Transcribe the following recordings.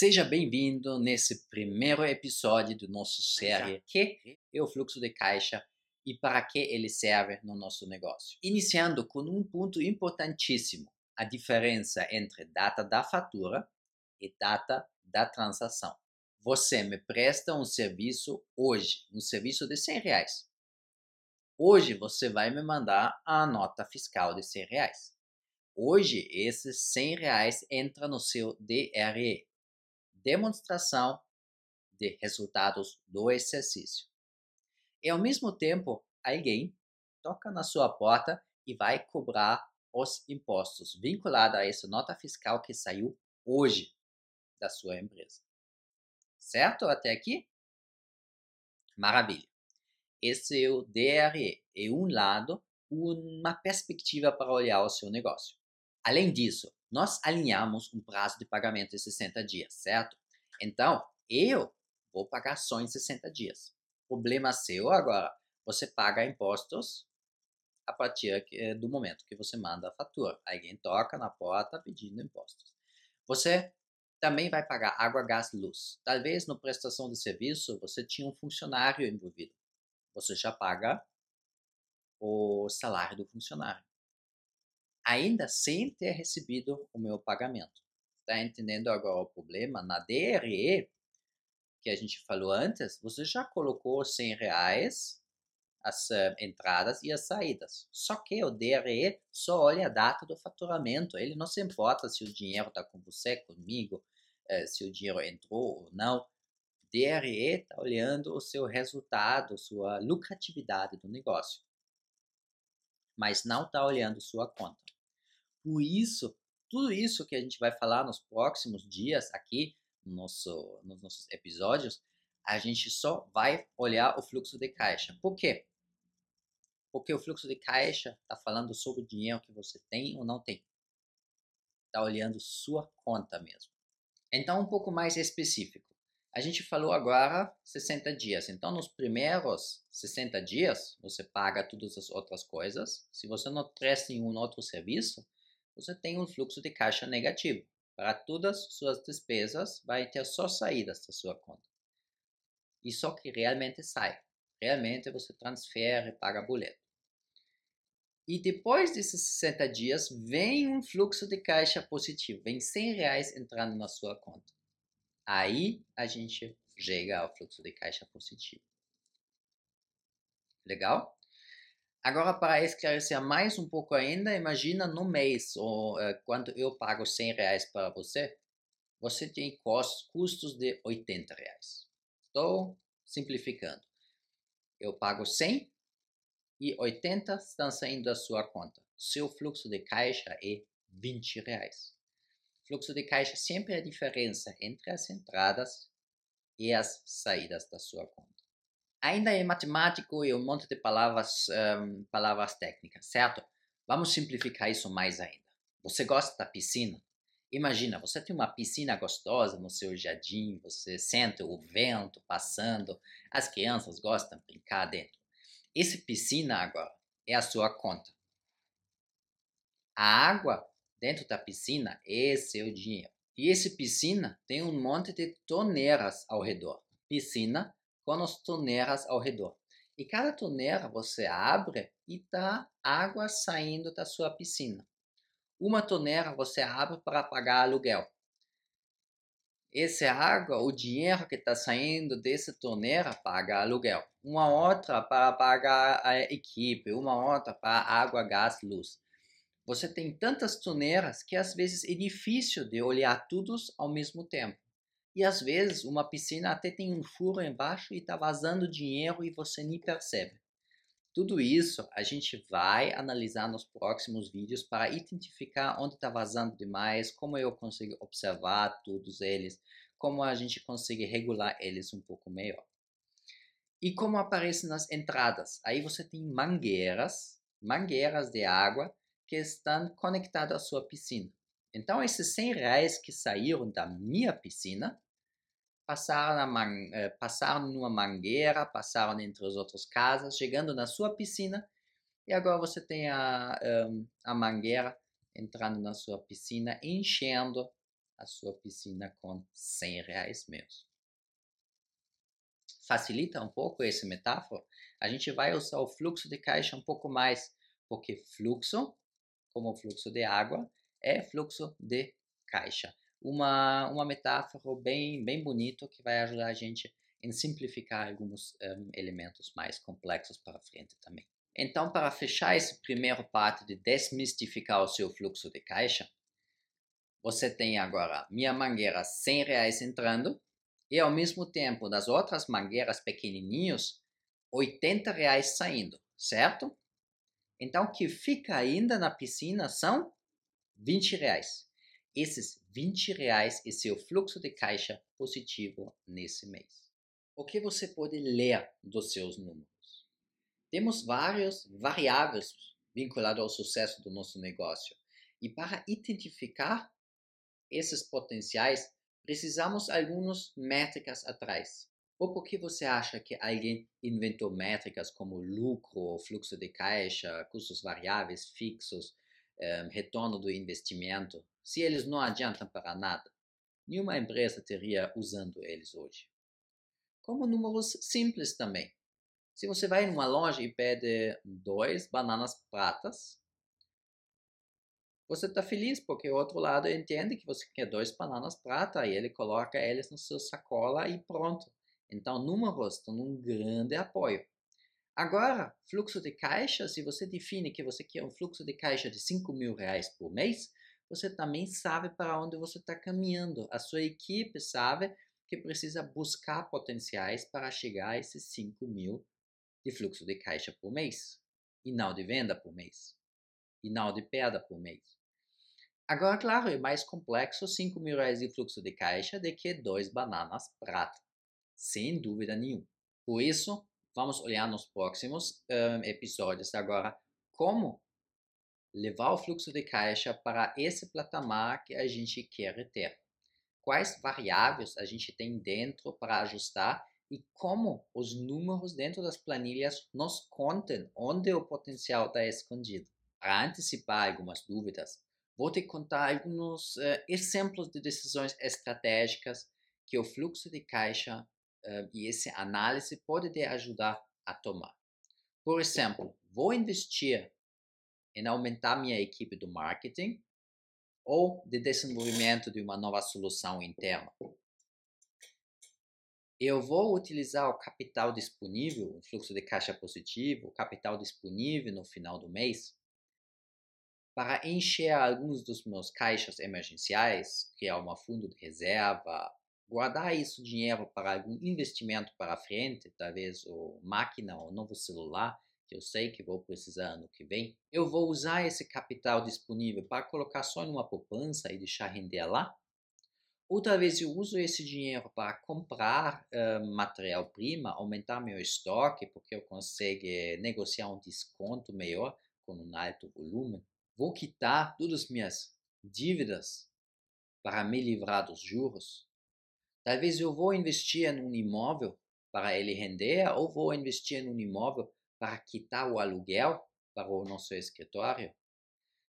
Seja bem-vindo nesse primeiro episódio do nosso série Que é o fluxo de caixa e para que ele serve no nosso negócio. Iniciando com um ponto importantíssimo, a diferença entre data da fatura e data da transação. Você me presta um serviço hoje, um serviço de 100 reais. Hoje você vai me mandar a nota fiscal de 100 reais. Hoje esses 100 reais entra no seu DRE, demonstração de resultados do exercício. E ao mesmo tempo, alguém toca na sua porta e vai cobrar os impostos vinculados a essa nota fiscal que saiu hoje da sua empresa. Certo até aqui? Maravilha. Esse é o DRE. É um lado, uma perspectiva para olhar o seu negócio. Além disso, nós alinhamos um prazo de pagamento de 60 dias, certo? Então, eu vou pagar só em 60 dias. Problema seu agora. Você paga impostos a partir do momento que você manda a fatura. Alguém toca na porta pedindo impostos. Você também vai pagar água, gás, luz. Talvez na prestação de serviço você tinha um funcionário envolvido. Você já paga o salário do funcionário ainda sem ter recebido o meu pagamento. Está entendendo agora o problema? Na DRE, que a gente falou antes, você já colocou 100 reais as uh, entradas e as saídas. Só que o DRE só olha a data do faturamento. Ele não se importa se o dinheiro está com você, comigo, uh, se o dinheiro entrou ou não. DRE está olhando o seu resultado, sua lucratividade do negócio. Mas não está olhando sua conta. Por isso, tudo isso que a gente vai falar nos próximos dias aqui, no nosso, nos nossos episódios, a gente só vai olhar o fluxo de caixa. Por quê? Porque o fluxo de caixa está falando sobre o dinheiro que você tem ou não tem. Está olhando sua conta mesmo. Então, um pouco mais específico. A gente falou agora 60 dias. Então, nos primeiros 60 dias, você paga todas as outras coisas. Se você não presta nenhum outro serviço, você tem um fluxo de caixa negativo. Para todas as suas despesas, vai ter só saídas da sua conta. E só que realmente sai. Realmente você transfere, paga boleto. E depois desses 60 dias, vem um fluxo de caixa positivo. Vem 100 reais entrando na sua conta. Aí a gente chega ao fluxo de caixa positivo. Legal? Agora, para esclarecer mais um pouco ainda, imagina no mês, ou uh, quando eu pago 100 reais para você, você tem custos de 80 reais. Estou simplificando. Eu pago 100 e 80 estão saindo da sua conta. Seu fluxo de caixa é 20 reais. Fluxo de caixa sempre é a diferença entre as entradas e as saídas da sua conta ainda é matemático e um monte de palavras, um, palavras técnicas, certo? Vamos simplificar isso mais ainda. Você gosta da piscina? Imagina, você tem uma piscina gostosa no seu jardim, você sente o vento passando, as crianças gostam de brincar dentro. Essa piscina agora é a sua conta. A água dentro da piscina é seu dinheiro. E essa piscina tem um monte de torneiras ao redor. Piscina as torneiras ao redor. E cada torneira você abre e tá água saindo da sua piscina. Uma torneira você abre para pagar aluguel. Essa água, o dinheiro que está saindo dessa torneira paga aluguel. Uma outra para pagar a equipe, uma outra para água, gás, luz. Você tem tantas torneiras que às vezes é difícil de olhar todos ao mesmo tempo. E às vezes uma piscina até tem um furo embaixo e está vazando dinheiro e você nem percebe. Tudo isso a gente vai analisar nos próximos vídeos para identificar onde está vazando demais, como eu consigo observar todos eles, como a gente consegue regular eles um pouco melhor. E como aparece nas entradas? Aí você tem mangueiras, mangueiras de água que estão conectadas à sua piscina. Então, esses 100 reais que saíram da minha piscina passaram, man, eh, numa mangueira, passaram entre as outras casas, chegando na sua piscina, e agora você tem a, a mangueira entrando na sua piscina, enchendo a sua piscina com 100 reais menos. Facilita um pouco essa metáfora? A gente vai usar o fluxo de caixa um pouco mais, porque fluxo, como fluxo de água, é fluxo de caixa. Uma, uma metáfora bem, bem bonita que vai ajudar a gente em simplificar alguns um, elementos mais complexos para frente também. Então, para fechar esse primeiro parte de desmistificar o seu fluxo de caixa, você tem agora minha mangueira 100 reais entrando e ao mesmo tempo das outras mangueiras pequenininhos 80 reais saindo, certo? Então, o que fica ainda na piscina são 20 reais. Esses 20 reais é seu fluxo de caixa positivo nesse mês. O que você pode ler dos seus números? Temos várias variáveis vinculadas ao sucesso do nosso negócio. E para identificar esses potenciais, precisamos algumas métricas atrás. Ou por que você acha que alguém inventou métricas como lucro, fluxo de caixa, custos variáveis fixos, um, retorno do investimento, se eles não adiantam para nada? Nenhuma empresa teria usando eles hoje. Como números simples também. Se você vai em uma loja e pede dois bananas pratas, você está feliz porque o outro lado entende que você quer dois bananas prata e ele coloca eles na sua sacola e pronto. Então, números estão um grande apoio. Agora, fluxo de caixa, se você define que você quer um fluxo de caixa de 5 mil reais por mês, você também sabe para onde você está caminhando. A sua equipe sabe que precisa buscar potenciais para chegar a esses 5 mil de fluxo de caixa por mês, e não de venda por mês, e não de perda por mês. Agora, claro, é mais complexo 5 mil reais de fluxo de caixa do que dois bananas prata, sem dúvida nenhuma. Por isso, vamos olhar nos próximos um, episódios agora como levar o fluxo de caixa para esse patamar que a gente quer ter. Quais variáveis a gente tem dentro para ajustar e como os números dentro das planilhas nos contam onde o potencial está escondido. Para antecipar algumas dúvidas, vou te contar alguns uh, exemplos de decisões estratégicas que o fluxo de caixa uh, e essa análise pode te ajudar a tomar. Por exemplo, vou investir em aumentar minha equipe do marketing ou de desenvolvimento de uma nova solução interna. Eu vou utilizar o capital disponível, o fluxo de caixa positivo, o capital disponível no final do mês, para encher alguns dos meus caixas emergenciais, criar uma fundo de reserva, guardar isso dinheiro para algum investimento para frente, talvez o máquina ou novo celular, que eu sei que vou precisar ano que vem, eu vou usar esse capital disponível para colocar só numa poupança e deixar render lá? Ou talvez eu uso esse dinheiro para comprar uh, material-prima, aumentar meu estoque, porque eu consigo negociar um desconto maior com um alto volume? Vou quitar todas as minhas dívidas para me livrar dos juros? Talvez eu vou investir em um imóvel para ele render ou vou investir em um imóvel para quitar o aluguel para o nosso escritório?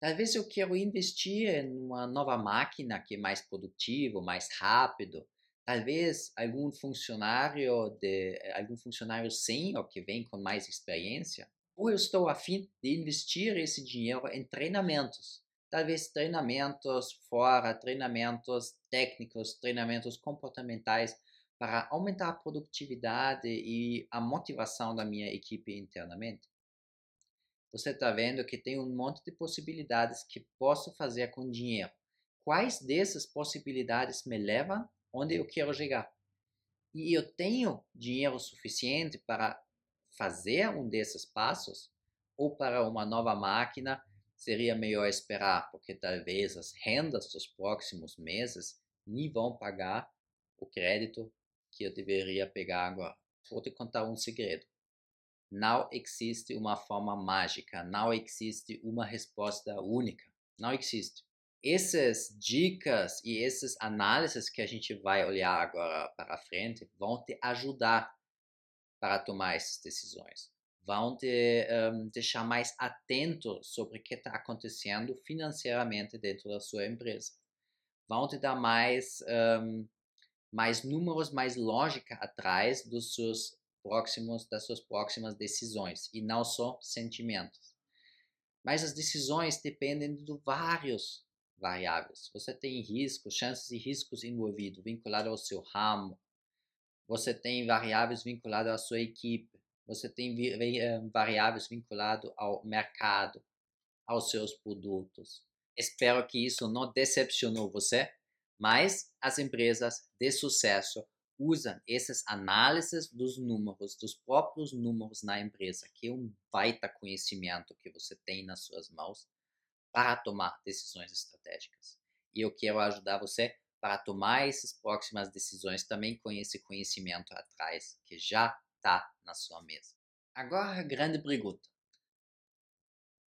Talvez eu quero investir em uma nova máquina que é mais produtivo, mais rápido. Talvez algum funcionário de algum funcionário sênior que vem com mais experiência ou eu estou a fim de investir esse dinheiro em treinamentos. Talvez treinamentos fora, treinamentos técnicos, treinamentos comportamentais para aumentar a produtividade e a motivação da minha equipe internamente. Você está vendo que tem um monte de possibilidades que posso fazer com dinheiro. Quais dessas possibilidades me levam onde eu quero chegar? E eu tenho dinheiro suficiente para fazer um desses passos, ou para uma nova máquina, seria melhor esperar, porque talvez as rendas dos próximos meses nem vão pagar o crédito que eu deveria pegar agora. Vou te contar um segredo. Não existe uma forma mágica, não existe uma resposta única. Não existe. Essas dicas e essas análises que a gente vai olhar agora para frente vão te ajudar para tomar essas decisões. Vão te um, deixar mais atento sobre o que está acontecendo financeiramente dentro da sua empresa. vão te dar mais, um, mais números, mais lógica atrás dos seus próximos, das suas próximas decisões e não só sentimentos. Mas as decisões dependem de vários variáveis. Você tem riscos, chances e riscos envolvidos, vinculados ao seu ramo. Você tem variáveis vinculadas à sua equipe. Você tem eh, variáveis vinculadas ao mercado, aos seus produtos. Espero que isso não decepcionou você, mas as empresas de sucesso usam essas análises dos números, dos próprios números na empresa, que é um baita conhecimento que você tem nas suas mãos, para tomar decisões estratégicas. E eu quero ajudar você para tomar essas próximas decisões também com esse conhecimento atrás, que já está na sua mesa. Agora, grande pergunta: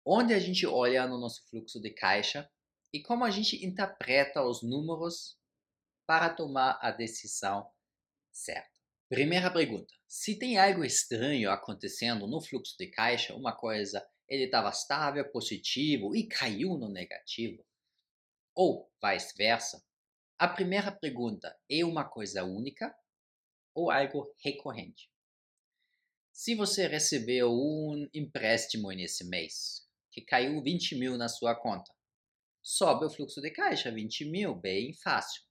onde a gente olha no nosso fluxo de caixa e como a gente interpreta os números para tomar a decisão certa. Primeira pergunta: se tem algo estranho acontecendo no fluxo de caixa, uma coisa ele estava estável, positivo e caiu no negativo, ou vice-versa, a primeira pergunta é uma coisa única ou algo recorrente? Se você recebeu um empréstimo nesse mês, que caiu 20 mil na sua conta, sobe o fluxo de caixa 20 mil, bem fácil.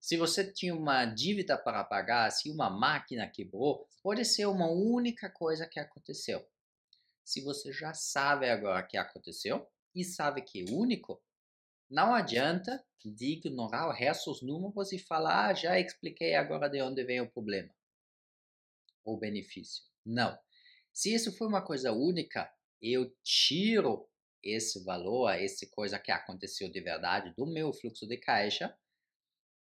Se você tinha uma dívida para pagar, se uma máquina quebrou, pode ser uma única coisa que aconteceu. Se você já sabe agora que aconteceu e sabe que é único, não adianta de ignorar o resto dos números e falar, ah, já expliquei agora de onde vem o problema. O benefício. Não. Se isso foi uma coisa única, eu tiro esse valor, essa coisa que aconteceu de verdade do meu fluxo de caixa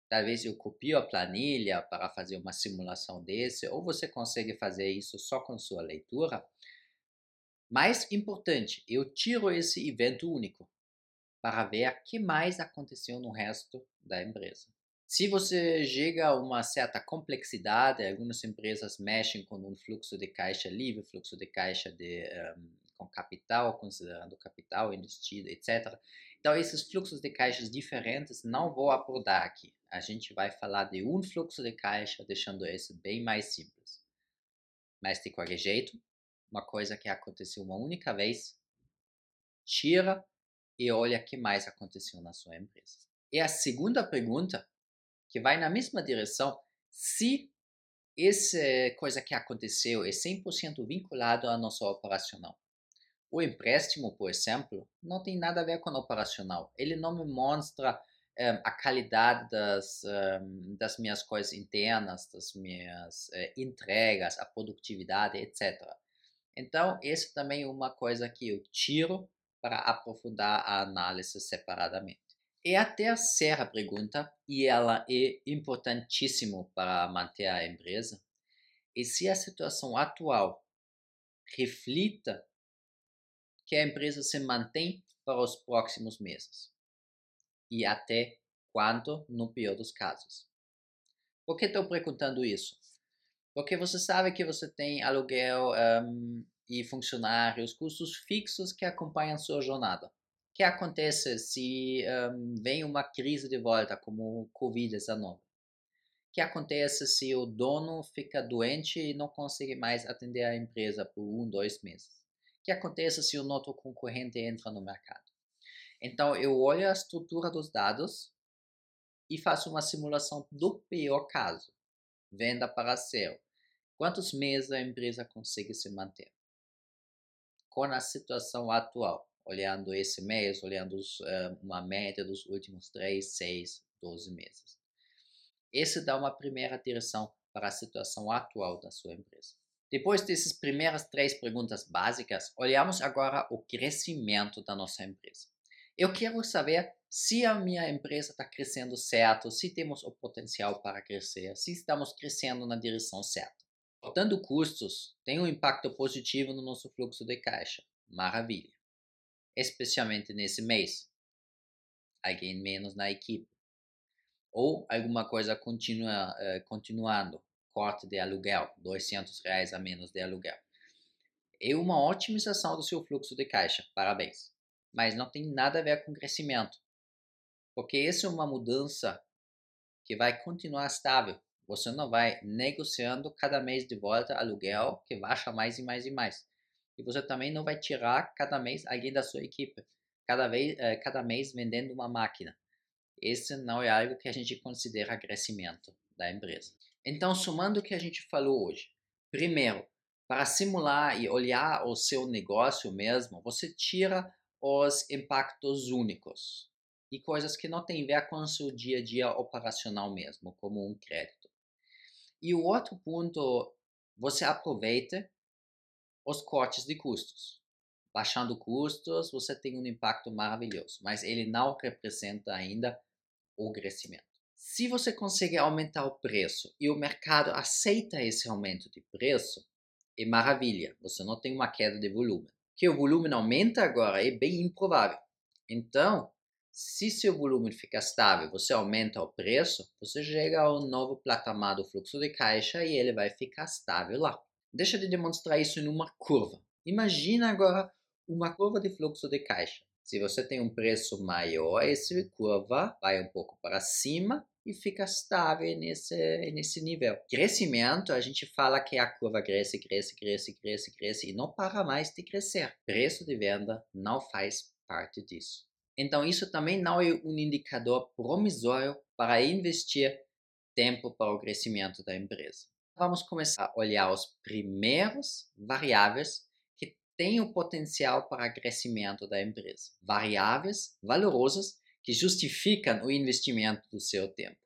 Talvez eu copio a planilha para fazer uma simulação desse, ou você consegue fazer isso só com sua leitura. Mais importante, eu tiro esse evento único para ver o que mais aconteceu no resto da empresa. Se você chega a uma certa complexidade, algumas empresas mexem com um fluxo de caixa livre, fluxo de caixa de, um, com capital, considerando capital investido, etc. Então, esses fluxos de caixas diferentes não vou abordar aqui. A gente vai falar de um fluxo de caixa, deixando esse bem mais simples. Mas de qualquer jeito, uma coisa que aconteceu uma única vez, tira e olha o que mais aconteceu na sua empresa. E a segunda pergunta, que vai na mesma direção, se essa coisa que aconteceu é 100% vinculado à nossa operacional. O empréstimo, por exemplo, não tem nada a ver com o operacional. Ele não me mostra eh, a qualidade das, eh, das minhas coisas internas, das minhas uh, entregas, a produtividade, etc. Então, isso também é uma coisa que eu tiro para aprofundar a análise separadamente. E a terceira pergunta, e ela é importantíssima para manter a empresa, é se a situação atual reflita que a empresa se mantém para os próximos meses e até quanto no pior dos casos. Por que estou perguntando isso? Porque você sabe que você tem aluguel um, e funcionários, custos fixos que acompanham sua jornada. O que acontece se um, vem uma crise de volta, como o Covid-19? O que acontece se o dono fica doente e não consegue mais atender a empresa por um, dois meses? Que acontece se o outro concorrente entra no mercado. Então, eu olho a estrutura dos dados e faço uma simulação do pior caso. Venda para céu. Quantos meses a empresa consegue se manter? Com a situação atual, olhando esse mês, olhando uh, uma média dos últimos 3, 6, 12 meses. Esse dá uma primeira direção para a situação atual da sua empresa. Depois dessas primeiras três perguntas básicas, olhamos agora o crescimento da nossa empresa. Eu quero saber se a minha empresa está crescendo certo, se temos o potencial para crescer, se estamos crescendo na direção certa. Cortando custos tem um impacto positivo no nosso fluxo de caixa. Maravilha. Especialmente nesse mês. Alguém menos na equipe. Ou alguma coisa continua, uh, continuando corte de aluguel, 200 reais a menos de aluguel. É uma otimização do seu fluxo de caixa, parabéns. Mas não tem nada a ver com crescimento. Porque essa é uma mudança que vai continuar estável. Você não vai negociando cada mês de volta aluguel que baixa mais e mais e mais. E você também não vai tirar cada mês alguém da sua equipe, cada, vez, eh, cada mês vendendo uma máquina. Esse não é algo que a gente considera crescimento da empresa. Então, somando o que a gente falou hoje. Primeiro, para simular e olhar o seu negócio mesmo, você tira os impactos únicos e coisas que não têm a ver com o seu dia a dia operacional mesmo, como um crédito. E o outro ponto, você aproveita os cortes de custos. Baixando custos, você tem um impacto maravilhoso, mas ele não representa ainda o crescimento. Se você conseguir aumentar o preço e o mercado aceita esse aumento de preço, é maravilha, você não tem uma queda de volume. Que o volume aumenta agora é bem improvável. Então, se seu volume fica estável, você aumenta o preço, você chega ao novo patamar do fluxo de caixa e ele vai ficar estável lá. Deixa de demonstrar isso em uma curva. Imagina agora uma curva de fluxo de caixa. Se você tem um preço maior, essa curva vai um pouco para cima e fica estável nesse, nesse nível. Crescimento, a gente fala que a curva cresce, cresce, cresce, cresce, cresce e não para mais de crescer. Preço de venda não faz parte disso. Então, isso também não é um indicador promissório para investir tempo para o crescimento da empresa. Vamos começar a olhar os primeiros variáveis que têm o potencial para crescimento da empresa. Variáveis valorosas que justificam o investimento do seu tempo.